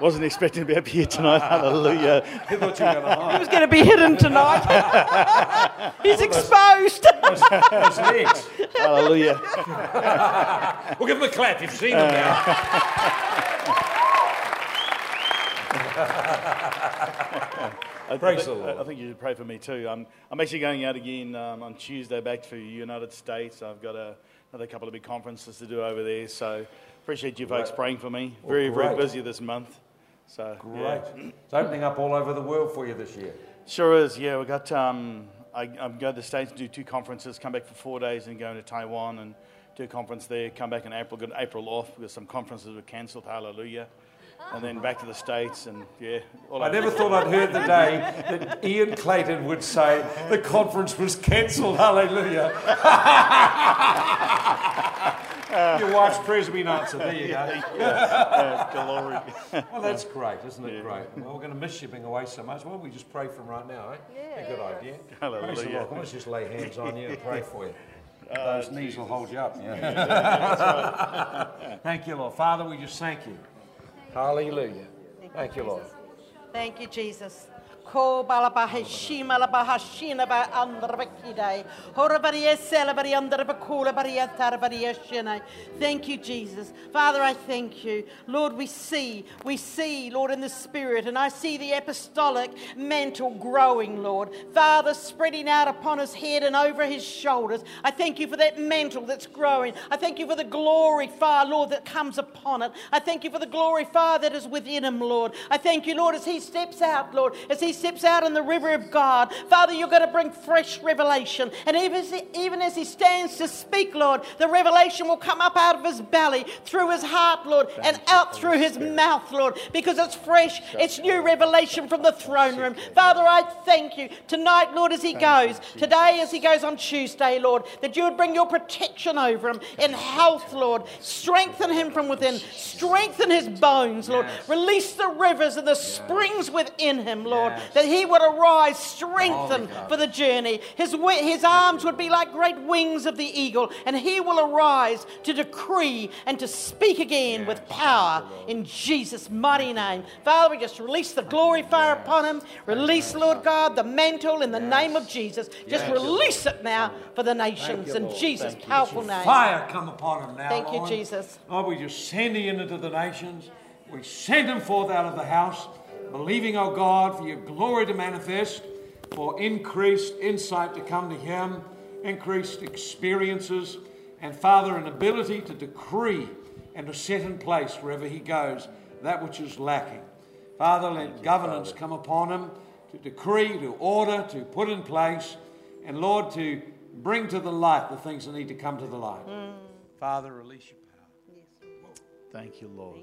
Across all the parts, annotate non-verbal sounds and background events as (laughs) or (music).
Wasn't expecting to be up here tonight. (laughs) Hallelujah. He thought you were going to He hide. was going to be hidden tonight. (laughs) He's exposed. Those legs. (laughs) Hallelujah. We'll give him a clap. You've seen them now. I Praise think, the Lord. I think you should pray for me too. I'm, I'm actually going out again um, on Tuesday back to the United States. I've got a, another couple of big conferences to do over there. So appreciate you folks praying for me. Very, very great. busy this month. So yeah. Great. It's opening up all over the world for you this year. Sure is. Yeah, we got. Um, I, I'm going to the States to do two conferences, come back for four days, and going to Taiwan and do a conference there. Come back in April, got April off because some conferences were cancelled. Hallelujah. And then back to the States, and yeah. All I never thought I'd heard the day that Ian Clayton would say the conference was cancelled. Hallelujah. (laughs) Your wife's prayers have been answered. There you go. (laughs) Yeah, glory. Well, that's great, isn't it great? Well, we're going to miss you being away so much. Why don't we just pray from right now, eh? Yeah. A good idea. Praise the Hallelujah. Lord. Let's just lay hands on you and pray for you. (laughs) Those knees will hold you up. thank you, Lord. Father, we just thank you. Hallelujah. Thank you, Lord. Thank you, Jesus. Ko balabahe shima labaha shina ba andrabakidai. Horabaria celebrity andrabakula baria. Thank you, Jesus. Father, I thank you. Lord, we see, we see, Lord, in the Spirit, and I see the apostolic mantle growing, Lord. Father, spreading out upon his head and over his shoulders. I thank you for that mantle that's growing. I thank you for the glory, Father, Lord, that comes upon it. I thank you for the glory, Father, that is within him, Lord. I thank you, Lord, as he steps out, Lord, as he steps out in the river of God. Father, you're going to bring fresh revelation. And even as he, even as he stands to speak, Lord, the revelation will come up out of his belly, through his heart, Lord, and out through his mouth, Lord, because it's fresh, it's new revelation from the throne room. Father, I thank you tonight, Lord, as he goes, today as he goes on Tuesday, Lord, that you would bring your protection over him in health, Lord. Strengthen him from within, strengthen his bones, Lord. Release the rivers and the springs within him, Lord, that he would arise strengthened for the journey. His, his arms would be like great wings of the eagle, and he will arise to decree and to speak again with power in Jesus' mighty name. Father, we just release the glory fire upon him. Release, Lord God, the mantle in the name of Jesus. Just release it now for the nations in Jesus' powerful name. Fire come upon him now. Thank you, Jesus. Lord, we just send him into the nations. We send him forth out of the house, believing, oh God, for your glory to manifest, for increased insight to come to him, increased experiences, and Father, an ability to decree and to set in place wherever he goes that which is lacking. Father, let governance come upon him to decree, to order, to put in place, and Lord, to bring to the light the things that need to come to the light. Mm. Father, release your power. Thank you, Lord.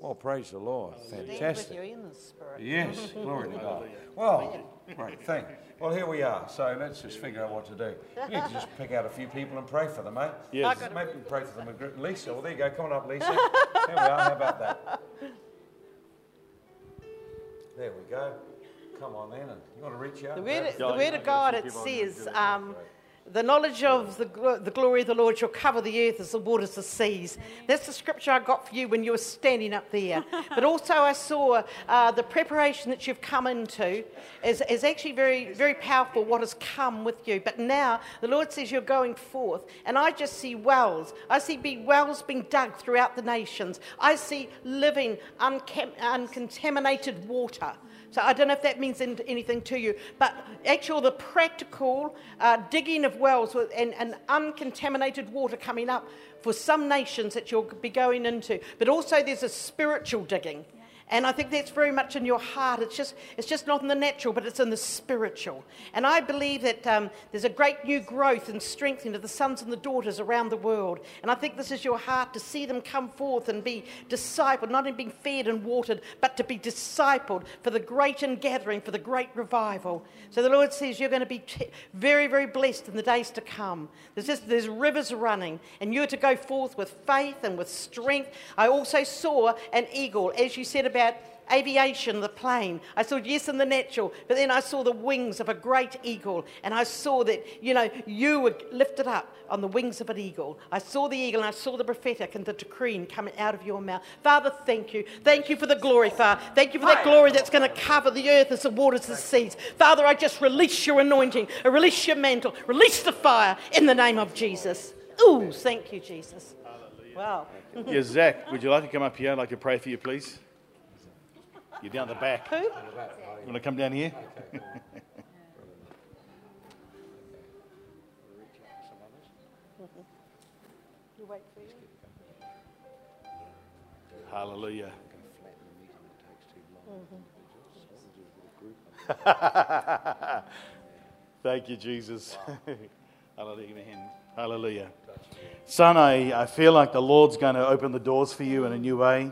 Well, praise the Lord. Stand with Fantastic. you in the spirit. Yes, glory to God. Well, great thing. Well, here we are. So let's just figure out what to do. We need to just (laughs) pick out a few people and pray for them, eh? Yes. Maybe we pray for them. a. Lisa, well, there you go. Come on up, Lisa. There we are. How about that? There we go. Come on then. And you want to reach out? The word, the word of God, it says, the- um, the knowledge of the, the glory of the Lord shall cover the earth as the waters of the seas. That's the scripture I got for you when you were standing up there. (laughs) but also, I saw uh, the preparation that you've come into is, is actually very, very powerful, what has come with you. But now, the Lord says you're going forth, and I just see wells. I see be wells being dug throughout the nations. I see living, uncam- uncontaminated water. So I don't know if that means anything to you, but actual the practical uh, digging of wells and, and uncontaminated water coming up for some nations that you'll be going into. But also there's a spiritual digging. And I think that's very much in your heart. It's just, it's just not in the natural, but it's in the spiritual. And I believe that um, there's a great new growth and strengthening of the sons and the daughters around the world. And I think this is your heart to see them come forth and be discipled, not only being fed and watered, but to be discipled for the great and gathering, for the great revival. So the Lord says you're going to be t- very, very blessed in the days to come. There's just there's rivers running, and you're to go forth with faith and with strength. I also saw an eagle, as you said about aviation, the plane. I saw, yes, in the natural, but then I saw the wings of a great eagle. And I saw that, you know, you were lifted up on the wings of an eagle. I saw the eagle and I saw the prophetic and the decree coming out of your mouth. Father, thank you. Thank you for the glory, Father. Thank you for that glory that's going to cover the earth as the waters the seas. Father, I just release your anointing, I release your mantle, release the fire in the name of Jesus. Ooh, thank you, Jesus. Wow. Yeah, Zach, would you like to come up here? I'd like to pray for you, please. You're down the back. Who? You want to come down here? You wait for you. Hallelujah. Mm-hmm. Thank you, Jesus. (laughs) Hallelujah. Hallelujah. Son, I, I feel like the Lord's going to open the doors for you in a new way.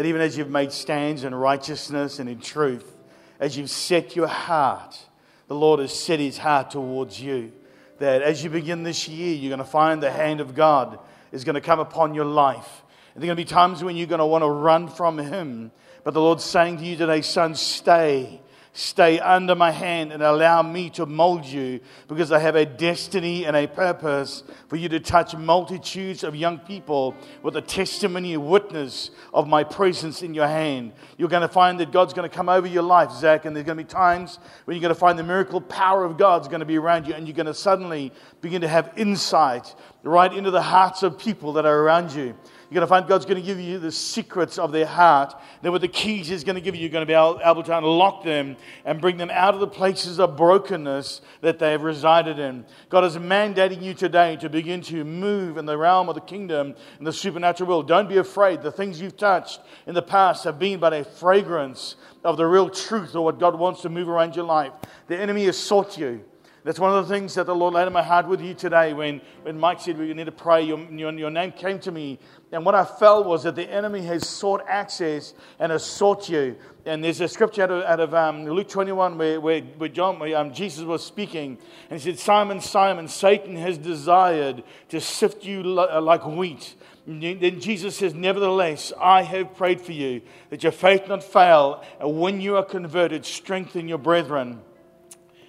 That even as you've made stands in righteousness and in truth, as you've set your heart, the Lord has set his heart towards you. That as you begin this year, you're going to find the hand of God is going to come upon your life. And there are going to be times when you're going to want to run from him. But the Lord's saying to you today, son, stay. Stay under my hand and allow me to mold you because I have a destiny and a purpose for you to touch multitudes of young people with a testimony, a witness of my presence in your hand. You're going to find that God's going to come over your life, Zach, and there's going to be times when you're going to find the miracle power of God's going to be around you, and you're going to suddenly begin to have insight right into the hearts of people that are around you. You're going to find God's going to give you the secrets of their heart. Then, with the keys He's going to give you, you're going to be able, able to unlock them and bring them out of the places of brokenness that they have resided in. God is mandating you today to begin to move in the realm of the kingdom in the supernatural world. Don't be afraid. The things you've touched in the past have been but a fragrance of the real truth or what God wants to move around your life. The enemy has sought you. That's one of the things that the Lord laid in my heart with you today when, when Mike said we need to pray. Your, your, your name came to me. And what I felt was that the enemy has sought access and has sought you. And there's a scripture out of, out of um, Luke 21 where, where, where, John, where um, Jesus was speaking. And he said, Simon, Simon, Satan has desired to sift you like wheat. Then Jesus says, Nevertheless, I have prayed for you that your faith not fail. And when you are converted, strengthen your brethren.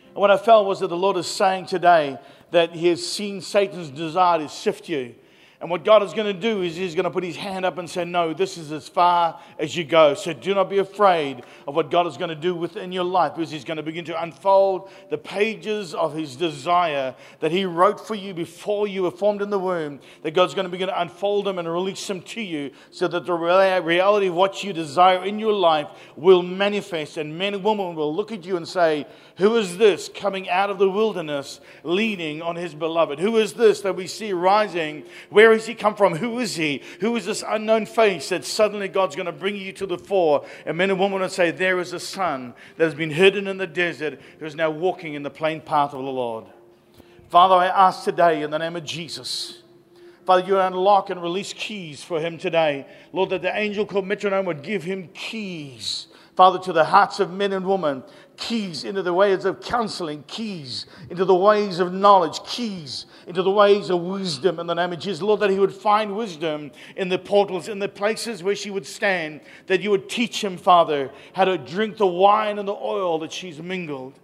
And what I felt was that the Lord is saying today that He has seen Satan's desire to sift you. And what God is going to do is He's going to put His hand up and say, No, this is as far as you go. So do not be afraid of what God is going to do within your life because He's going to begin to unfold the pages of His desire that He wrote for you before you were formed in the womb. That God's going to begin to unfold them and release them to you so that the reality of what you desire in your life will manifest. And men and women will look at you and say, Who is this coming out of the wilderness leaning on His beloved? Who is this that we see rising? Where has he come from? Who is he? Who is this unknown face that suddenly God's going to bring you to the fore? And men and women will say, There is a son that has been hidden in the desert who is now walking in the plain path of the Lord. Father, I ask today in the name of Jesus. Father, you unlock and release keys for him today. Lord, that the angel called metronome would give him keys Father, to the hearts of men and women, keys into the ways of counseling, keys into the ways of knowledge, keys into the ways of wisdom in the name of Jesus. Lord, that He would find wisdom in the portals, in the places where she would stand, that you would teach him, Father, how to drink the wine and the oil that she's mingled.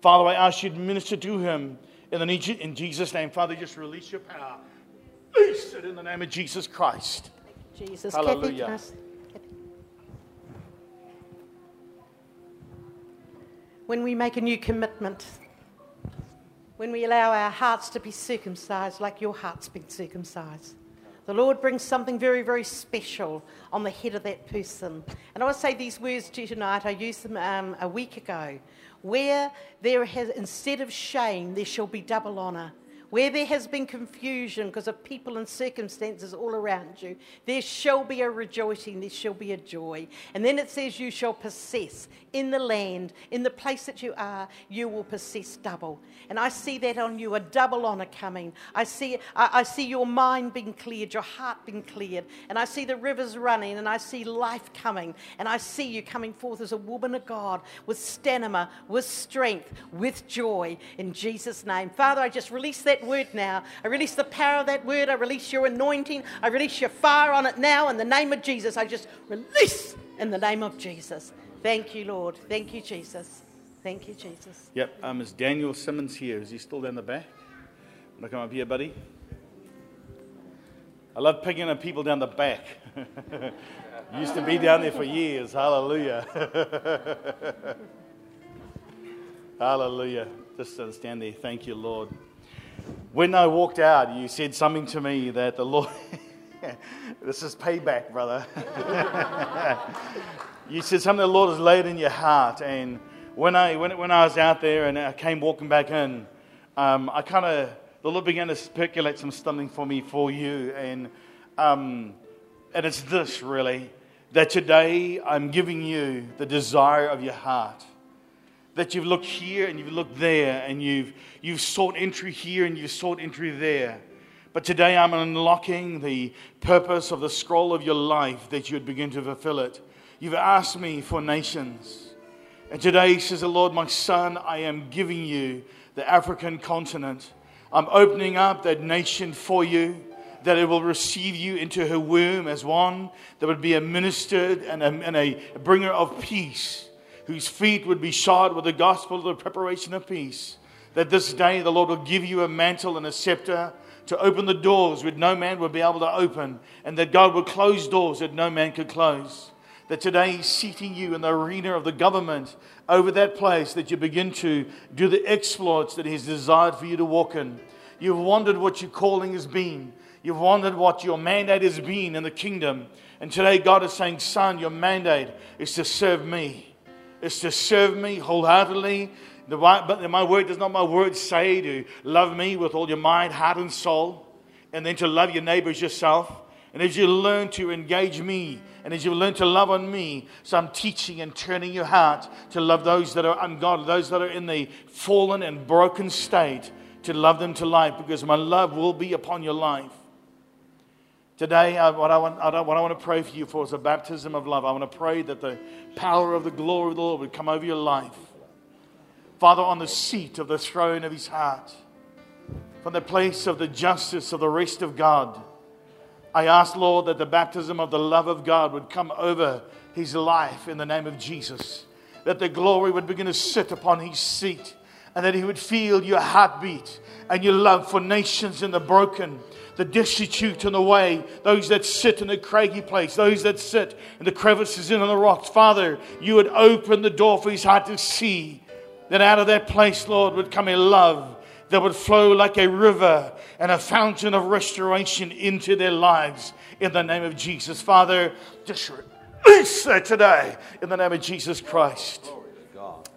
Father, I ask you to minister to him in, the, in Jesus' name. Father, just release your power. Release it in the name of Jesus Christ. Jesus, Hallelujah. When we make a new commitment, when we allow our hearts to be circumcised like your heart's been circumcised. The Lord brings something very, very special on the head of that person. And I want to say these words to you tonight. I used them um, a week ago. Where there has, instead of shame, there shall be double honour. Where there has been confusion because of people and circumstances all around you, there shall be a rejoicing, there shall be a joy. And then it says, You shall possess in the land, in the place that you are, you will possess double. And I see that on you, a double honor coming. I see, I, I see your mind being cleared, your heart being cleared, and I see the rivers running, and I see life coming, and I see you coming forth as a woman of God with stamina, with strength, with joy, in Jesus' name. Father, I just release that word now. I release the power of that word. I release your anointing. I release your fire on it now in the name of Jesus. I just release In the name of Jesus. Thank you, Lord. Thank you, Jesus. Thank you, Jesus. Yep, um, is Daniel Simmons here? Is he still down the back? Want to come up here, buddy? I love picking up people down the back. (laughs) Used to be down there for years. Hallelujah. (laughs) Hallelujah. Just stand there. Thank you, Lord. When I walked out, you said something to me that the Lord. (laughs) this is payback, brother. (laughs) you said something the Lord has laid in your heart. And when I, when, when I was out there and I came walking back in, um, I kind of, the Lord began to speculate some something for me for you. And, um, and it's this really that today I'm giving you the desire of your heart. That you've looked here and you've looked there and you've, you've sought entry here and you've sought entry there. But today I'm unlocking the purpose of the scroll of your life that you'd begin to fulfill it. You've asked me for nations. And today, says the Lord, my son, I am giving you the African continent. I'm opening up that nation for you, that it will receive you into her womb as one that would be a minister and a, and a bringer of peace, whose feet would be shod with the gospel of the preparation of peace. That this day the Lord will give you a mantle and a scepter to open the doors which no man would be able to open, and that God will close doors that no man could close that today He's seating you in the arena of the government over that place that you begin to do the exploits that He's desired for you to walk in. You've wondered what your calling has been. You've wondered what your mandate has been in the kingdom. And today God is saying, Son, your mandate is to serve me. It's to serve me wholeheartedly. The, but my word does not my word say to love me with all your mind, heart, and soul, and then to love your neighbors yourself. And as you learn to engage me, and as you learn to love on me, so I'm teaching and turning your heart to love those that are ungodly, those that are in the fallen and broken state, to love them to life, because my love will be upon your life. Today, I, what, I want, I what I want to pray for you for is a baptism of love. I want to pray that the power of the glory of the Lord would come over your life. Father, on the seat of the throne of his heart, from the place of the justice of the rest of God I ask, Lord, that the baptism of the love of God would come over his life in the name of Jesus. That the glory would begin to sit upon his seat and that he would feel your heartbeat and your love for nations and the broken, the destitute and the way, those that sit in the craggy place, those that sit in the crevices and in the rocks. Father, you would open the door for his heart to see that out of that place, Lord, would come a love that would flow like a river and a fountain of restoration into their lives in the name of Jesus. Father, just release that today in the name of Jesus Christ.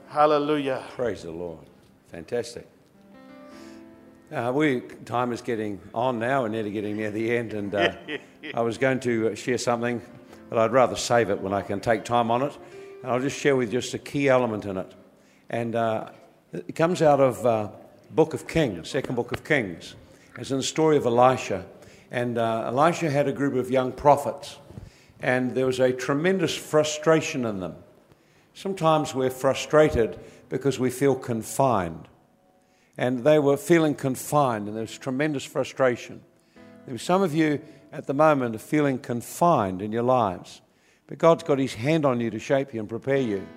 Hallelujah. Praise the Lord. Fantastic. Uh, we time is getting on now. We're nearly getting near the end, and uh, (laughs) I was going to share something, but I'd rather save it when I can take time on it. And I'll just share with you just a key element in it, and uh, it comes out of uh, book of Kings, second book of Kings. It's in the story of Elisha. And uh, Elisha had a group of young prophets, and there was a tremendous frustration in them. Sometimes we're frustrated because we feel confined. And they were feeling confined, and there was tremendous frustration. There were some of you at the moment are feeling confined in your lives, but God's got His hand on you to shape you and prepare you.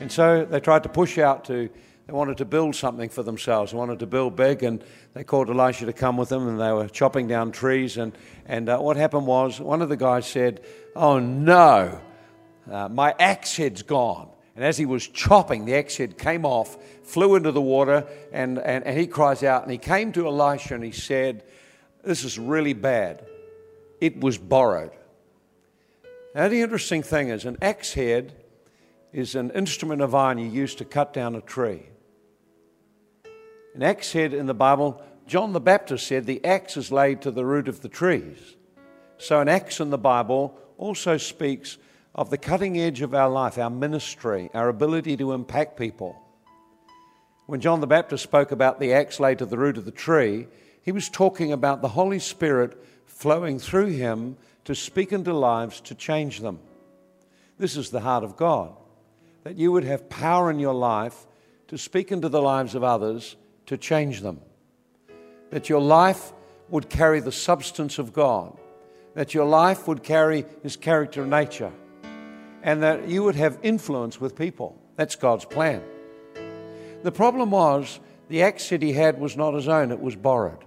And so they tried to push out to they wanted to build something for themselves. They wanted to build big, and they called Elisha to come with them, and they were chopping down trees. And, and uh, what happened was, one of the guys said, Oh no, uh, my axe head's gone. And as he was chopping, the axe head came off, flew into the water, and, and, and he cries out. And he came to Elisha and he said, This is really bad. It was borrowed. Now, the interesting thing is, an axe head is an instrument of iron you use to cut down a tree. An axe head in the Bible, John the Baptist said the axe is laid to the root of the trees. So, an axe in the Bible also speaks of the cutting edge of our life, our ministry, our ability to impact people. When John the Baptist spoke about the axe laid to the root of the tree, he was talking about the Holy Spirit flowing through him to speak into lives to change them. This is the heart of God that you would have power in your life to speak into the lives of others to change them. That your life would carry the substance of God. That your life would carry His character and nature. And that you would have influence with people. That's God's plan. The problem was the axe that he had was not his own, it was borrowed.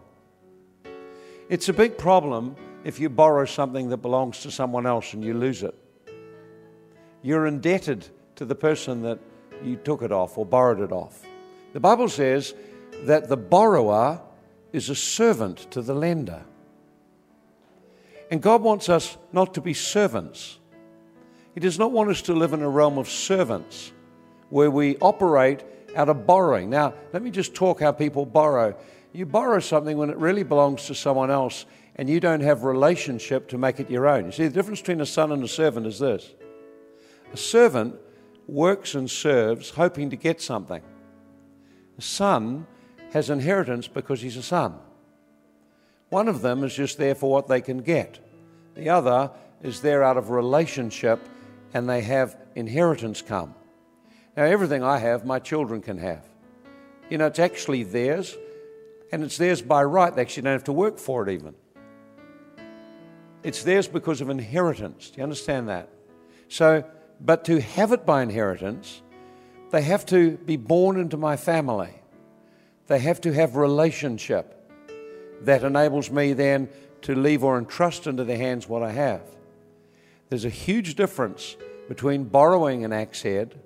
It's a big problem if you borrow something that belongs to someone else and you lose it. You're indebted to the person that you took it off or borrowed it off. The Bible says that the borrower is a servant to the lender. And God wants us not to be servants. He does not want us to live in a realm of servants where we operate out of borrowing. Now, let me just talk how people borrow. You borrow something when it really belongs to someone else and you don't have relationship to make it your own. You see, the difference between a son and a servant is this a servant works and serves hoping to get something, a son has inheritance because he's a son. One of them is just there for what they can get, the other is there out of relationship and they have inheritance come. Now, everything I have, my children can have. You know, it's actually theirs, and it's theirs by right. They actually don't have to work for it, even. It's theirs because of inheritance. Do you understand that? So, but to have it by inheritance, they have to be born into my family. They have to have relationship that enables me then to leave or entrust into their hands what I have. There's a huge difference between borrowing an axe head,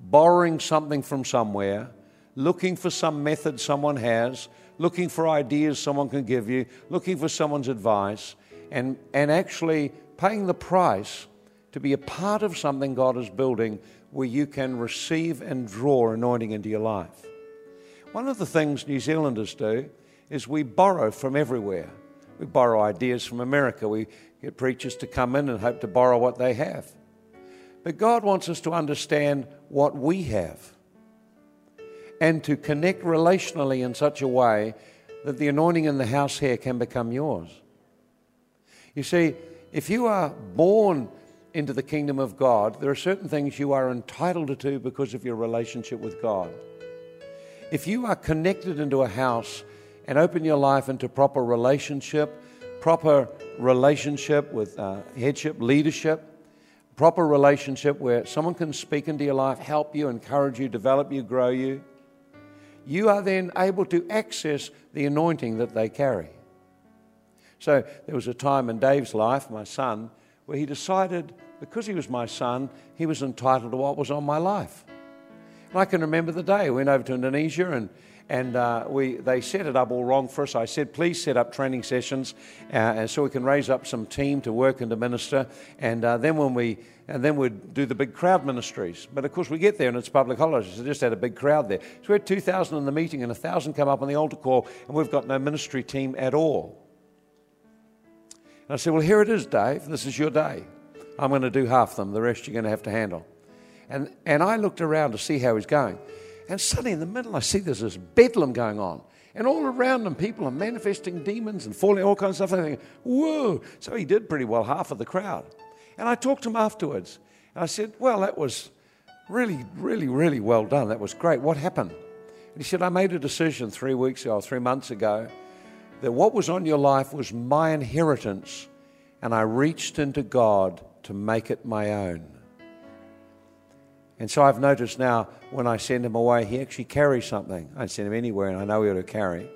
borrowing something from somewhere, looking for some method someone has, looking for ideas someone can give you, looking for someone's advice, and, and actually paying the price to be a part of something God is building where you can receive and draw anointing into your life. One of the things New Zealanders do is we borrow from everywhere. We borrow ideas from America. We get preachers to come in and hope to borrow what they have. But God wants us to understand what we have and to connect relationally in such a way that the anointing in the house here can become yours. You see, if you are born into the kingdom of God, there are certain things you are entitled to because of your relationship with God. If you are connected into a house and open your life into proper relationship, proper relationship with uh, headship, leadership, proper relationship where someone can speak into your life, help you, encourage you, develop you, grow you, you are then able to access the anointing that they carry. So there was a time in Dave's life, my son, where he decided, because he was my son, he was entitled to what was on my life. And I can remember the day. I went over to Indonesia and, and uh, we, they set it up all wrong for us. I said, please set up training sessions uh, and so we can raise up some team to work and to minister. And uh, then when we and then we'd do the big crowd ministries. But of course, we get there and it's public holidays. So just had a big crowd there. So we had 2,000 in the meeting and 1,000 come up on the altar call, and we've got no ministry team at all. And I said, Well, here it is, Dave. This is your day. I'm going to do half them, the rest you're going to have to handle. And, and I looked around to see how he's going. And suddenly in the middle, I see there's this bedlam going on. And all around them, people are manifesting demons and falling, all kinds of stuff. And I think, whoa. So he did pretty well, half of the crowd. And I talked to him afterwards. And I said, Well, that was really, really, really well done. That was great. What happened? And he said, I made a decision three weeks ago, three months ago, that what was on your life was my inheritance, and I reached into God to make it my own. And so I've noticed now when I send him away, he actually carries something. I send him anywhere, and I know he ought to carry.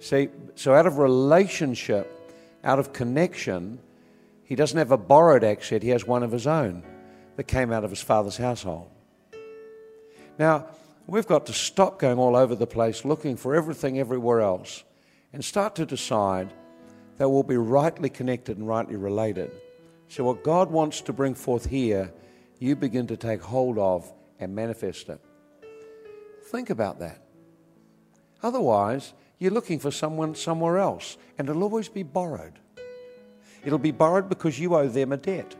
See, so out of relationship, out of connection, he doesn't have a borrowed head, he has one of his own that came out of his father's household. Now, we've got to stop going all over the place looking for everything everywhere else and start to decide that we'll be rightly connected and rightly related. So, what God wants to bring forth here, you begin to take hold of and manifest it. Think about that. Otherwise, you're looking for someone somewhere else, and it'll always be borrowed. It'll be borrowed because you owe them a debt.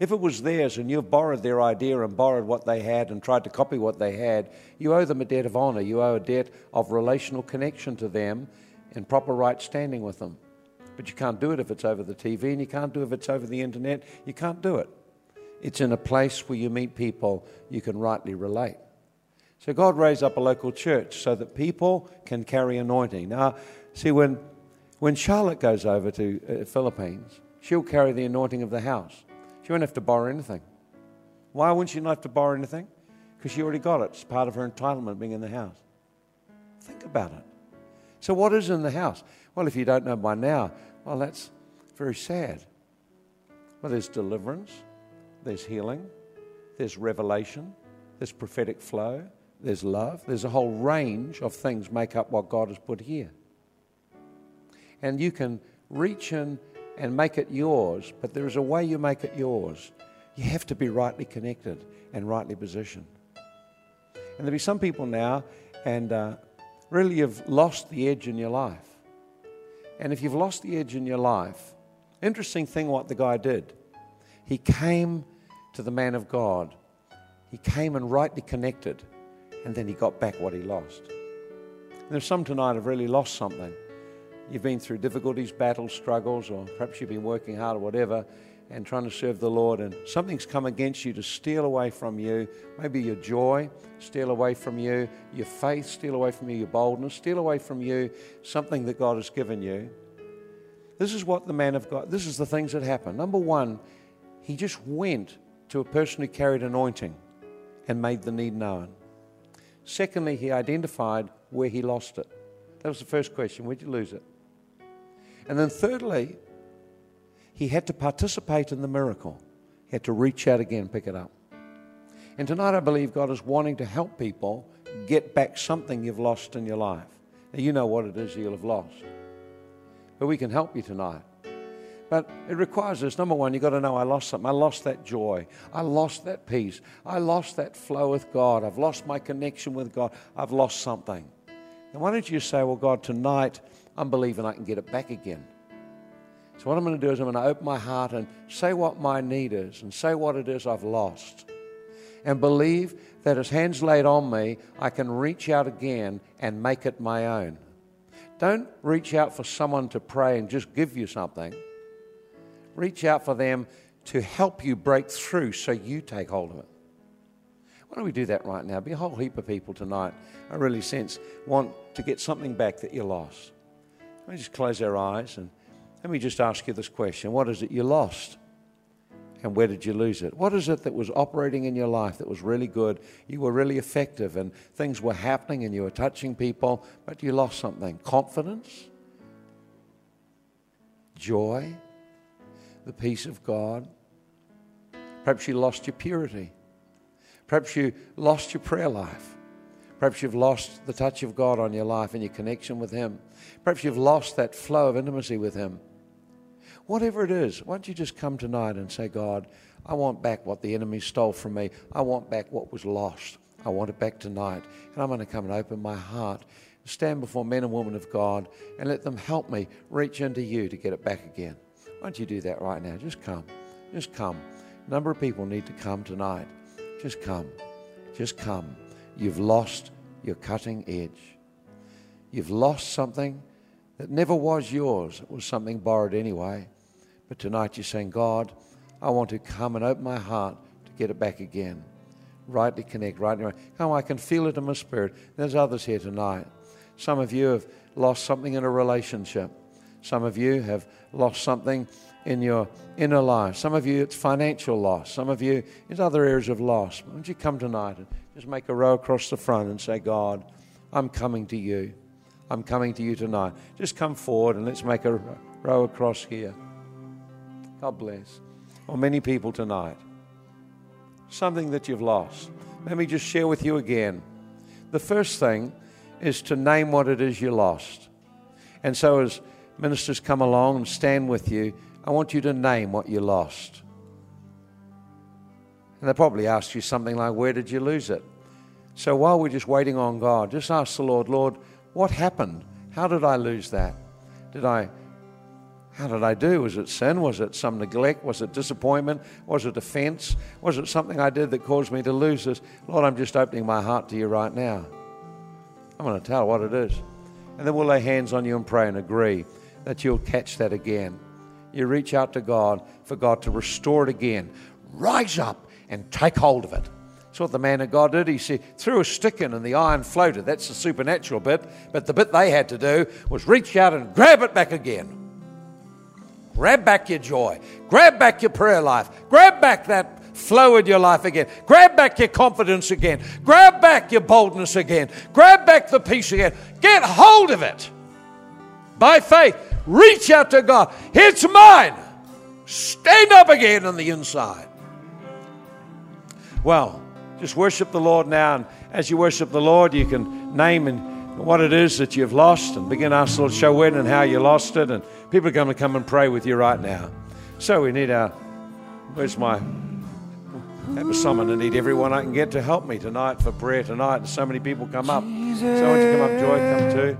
If it was theirs and you've borrowed their idea and borrowed what they had and tried to copy what they had, you owe them a debt of honor. You owe a debt of relational connection to them and proper right standing with them. But you can't do it if it's over the TV and you can't do it if it's over the internet. You can't do it. It's in a place where you meet people you can rightly relate. So God raised up a local church so that people can carry anointing. Now, see, when when Charlotte goes over to uh, Philippines, she'll carry the anointing of the house. She won't have to borrow anything. Why wouldn't she not have to borrow anything? Because she already got it. It's part of her entitlement being in the house. Think about it. So, what is in the house? Well, if you don't know by now, well, that's very sad. Well, there's deliverance, there's healing, there's revelation, there's prophetic flow, there's love. There's a whole range of things make up what God has put here. And you can reach in and make it yours, but there is a way you make it yours. You have to be rightly connected and rightly positioned. And there'll be some people now, and uh, really you've lost the edge in your life. And if you've lost the edge in your life, interesting thing what the guy did. He came to the man of God. He came and rightly connected, and then he got back what he lost. And there's some tonight have really lost something. You've been through difficulties, battles, struggles, or perhaps you've been working hard or whatever and trying to serve the Lord, and something's come against you to steal away from you. Maybe your joy, steal away from you, your faith, steal away from you, your boldness, steal away from you something that God has given you. This is what the man of God, this is the things that happen. Number one, he just went to a person who carried anointing and made the need known. Secondly, he identified where he lost it. That was the first question where'd you lose it? And then thirdly, he had to participate in the miracle. He had to reach out again, pick it up. And tonight, I believe God is wanting to help people get back something you've lost in your life. Now, you know what it is you'll have lost. But we can help you tonight. But it requires this. Number one, you've got to know I lost something. I lost that joy. I lost that peace. I lost that flow with God. I've lost my connection with God. I've lost something. And why don't you say, Well, God, tonight I'm believing I can get it back again. So, what I'm going to do is I'm going to open my heart and say what my need is and say what it is I've lost. And believe that as hands laid on me, I can reach out again and make it my own. Don't reach out for someone to pray and just give you something. Reach out for them to help you break through so you take hold of it. Why don't we do that right now? Be a whole heap of people tonight, I really sense, want to get something back that you lost. Let me just close our eyes and let me just ask you this question What is it you lost? And where did you lose it? What is it that was operating in your life that was really good? You were really effective and things were happening and you were touching people, but you lost something. Confidence? Joy? The peace of God? Perhaps you lost your purity. Perhaps you lost your prayer life. Perhaps you've lost the touch of God on your life and your connection with Him. Perhaps you've lost that flow of intimacy with Him. Whatever it is, why don't you just come tonight and say, God, I want back what the enemy stole from me. I want back what was lost. I want it back tonight. And I'm going to come and open my heart, stand before men and women of God, and let them help me reach into you to get it back again. Why don't you do that right now? Just come. Just come. A number of people need to come tonight. Just come. Just come. You've lost your cutting edge. You've lost something that never was yours. It was something borrowed anyway. But tonight you're saying, God, I want to come and open my heart to get it back again. Rightly connect, rightly. Come, I can feel it in my spirit. There's others here tonight. Some of you have lost something in a relationship. Some of you have lost something in your inner life. Some of you, it's financial loss. Some of you, it's other areas of loss. Why don't you come tonight and just make a row across the front and say, God, I'm coming to you. I'm coming to you tonight. Just come forward and let's make a row across here. God bless. Or many people tonight. Something that you've lost. Let me just share with you again. The first thing is to name what it is you lost. And so, as ministers come along and stand with you, I want you to name what you lost. And they probably ask you something like, Where did you lose it? So while we're just waiting on God, just ask the Lord, Lord, what happened? How did I lose that? Did I how did I do? Was it sin? Was it some neglect? Was it disappointment? Was it offense? Was it something I did that caused me to lose this? Lord, I'm just opening my heart to you right now. I'm going to tell what it is. And then we'll lay hands on you and pray and agree that you'll catch that again. You reach out to God for God to restore it again. Rise up and take hold of it. That's what the man of God did. He said, threw a stick in and the iron floated. That's the supernatural bit. But the bit they had to do was reach out and grab it back again. Grab back your joy. Grab back your prayer life. Grab back that flow in your life again. Grab back your confidence again. Grab back your boldness again. Grab back the peace again. Get hold of it by faith. Reach out to God. It's mine. Stand up again on the inside. Well, just worship the Lord now. And as you worship the Lord, you can name and what it is that you've lost and begin to ask the Lord, show when and how you lost it. And people are going to come and pray with you right now. So we need our, where's my, that was someone. I need everyone I can get to help me tonight for prayer tonight. And so many people come up. So I want you to come up, Joy, come too.